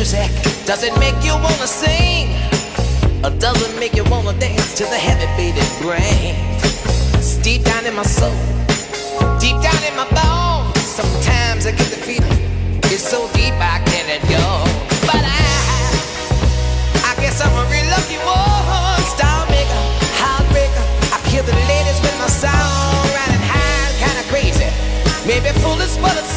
Music, does it make you wanna sing? Or does it make you wanna dance to the heavy beating brain? It's deep down in my soul, deep down in my bones. Sometimes I get the feeling it's so deep I can't let go. But I, I guess I'm a real lucky one. Star maker, heartbreaker. I kill the ladies with my song, riding high, kinda crazy. Maybe foolish, but it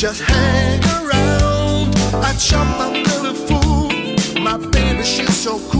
Just hang around. I chop my belly full. My baby, she's so cool.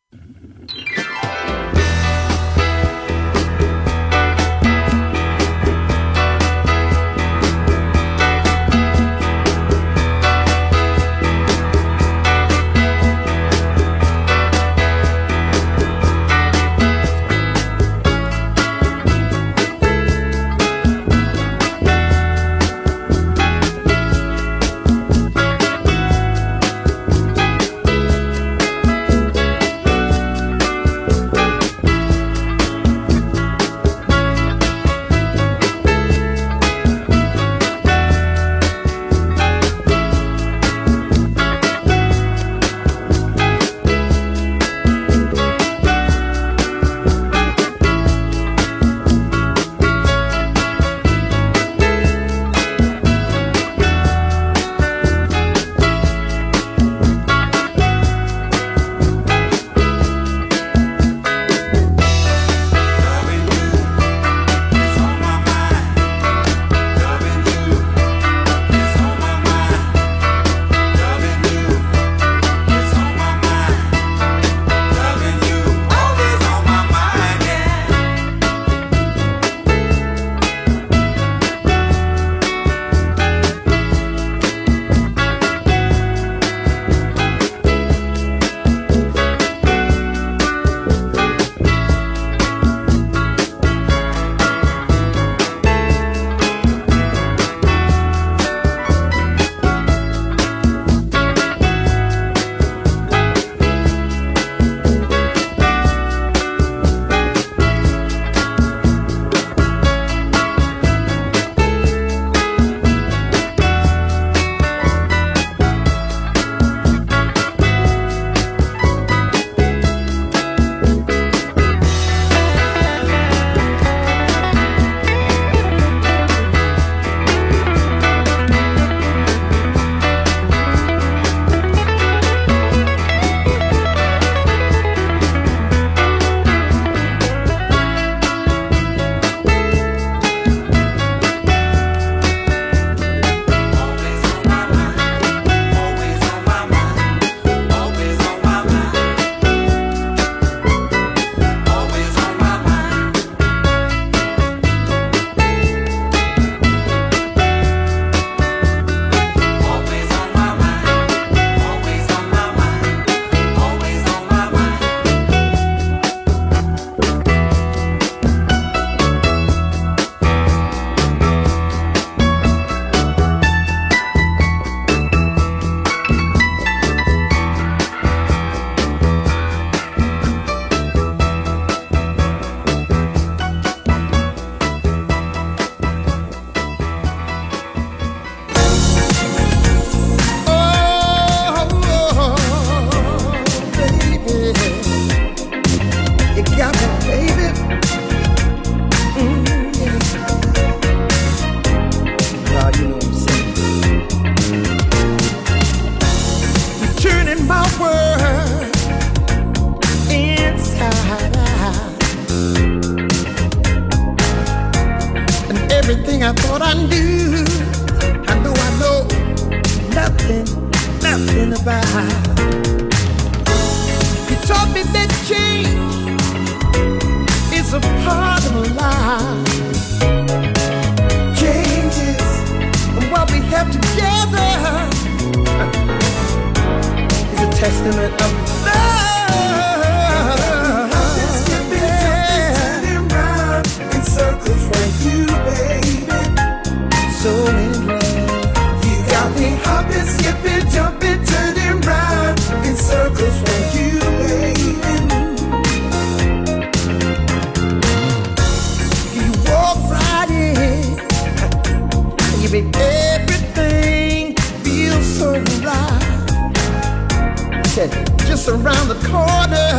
Said just around the corner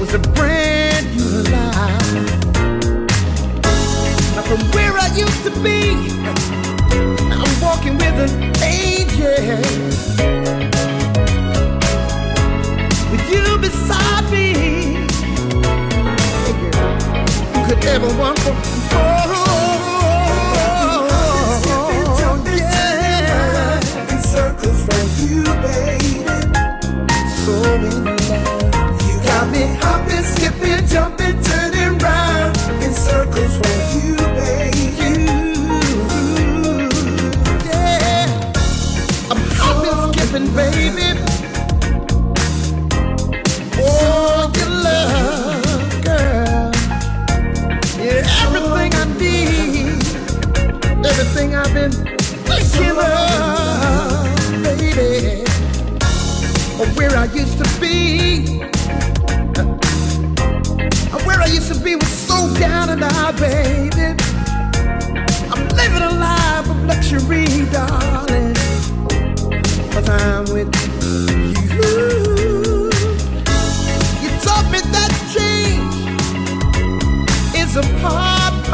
was a brand new life. Now from where I used to be, I'm walking with an angel. With you beside me, who could ever want for? Oh,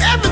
everything,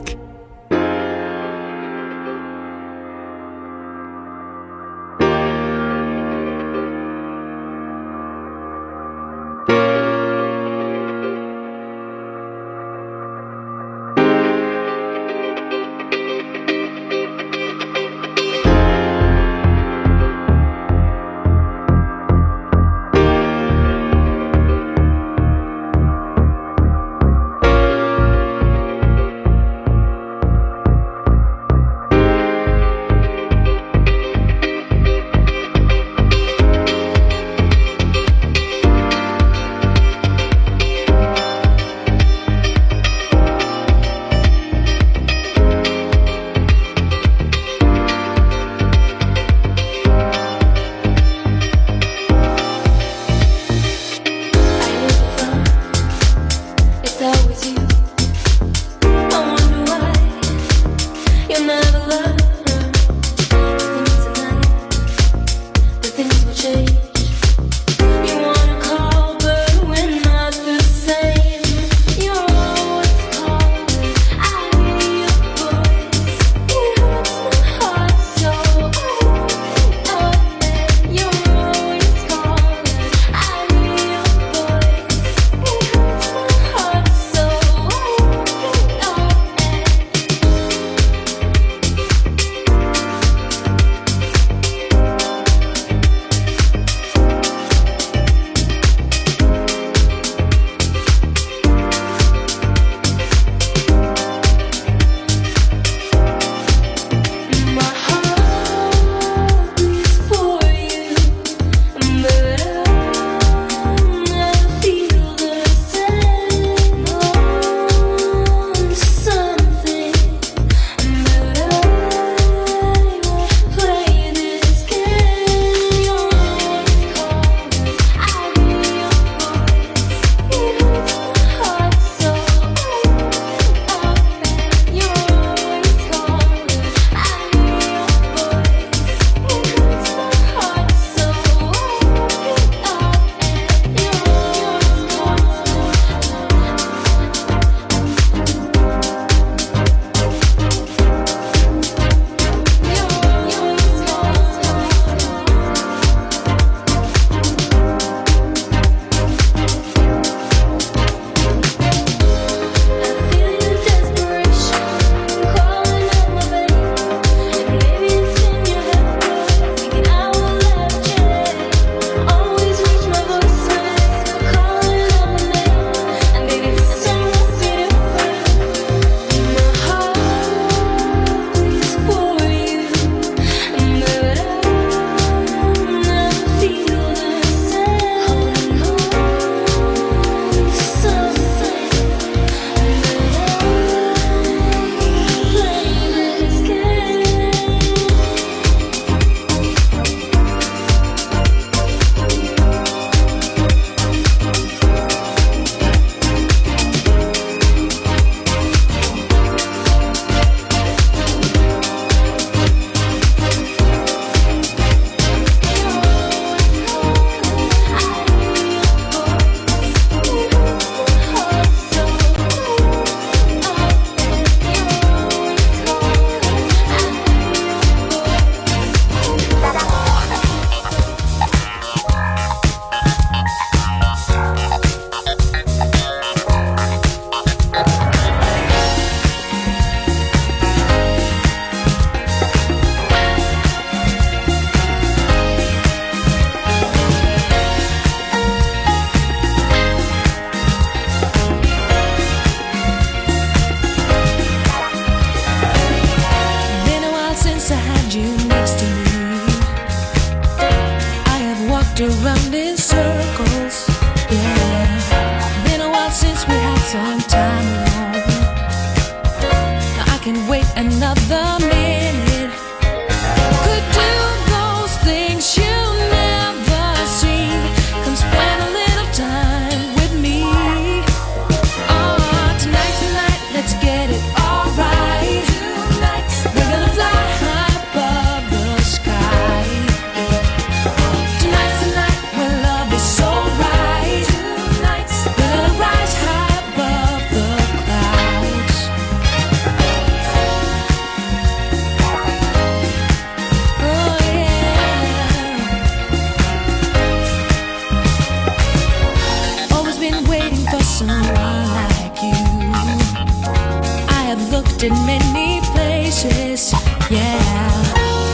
lost in many places. Yeah.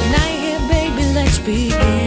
And I hear, baby, let's begin.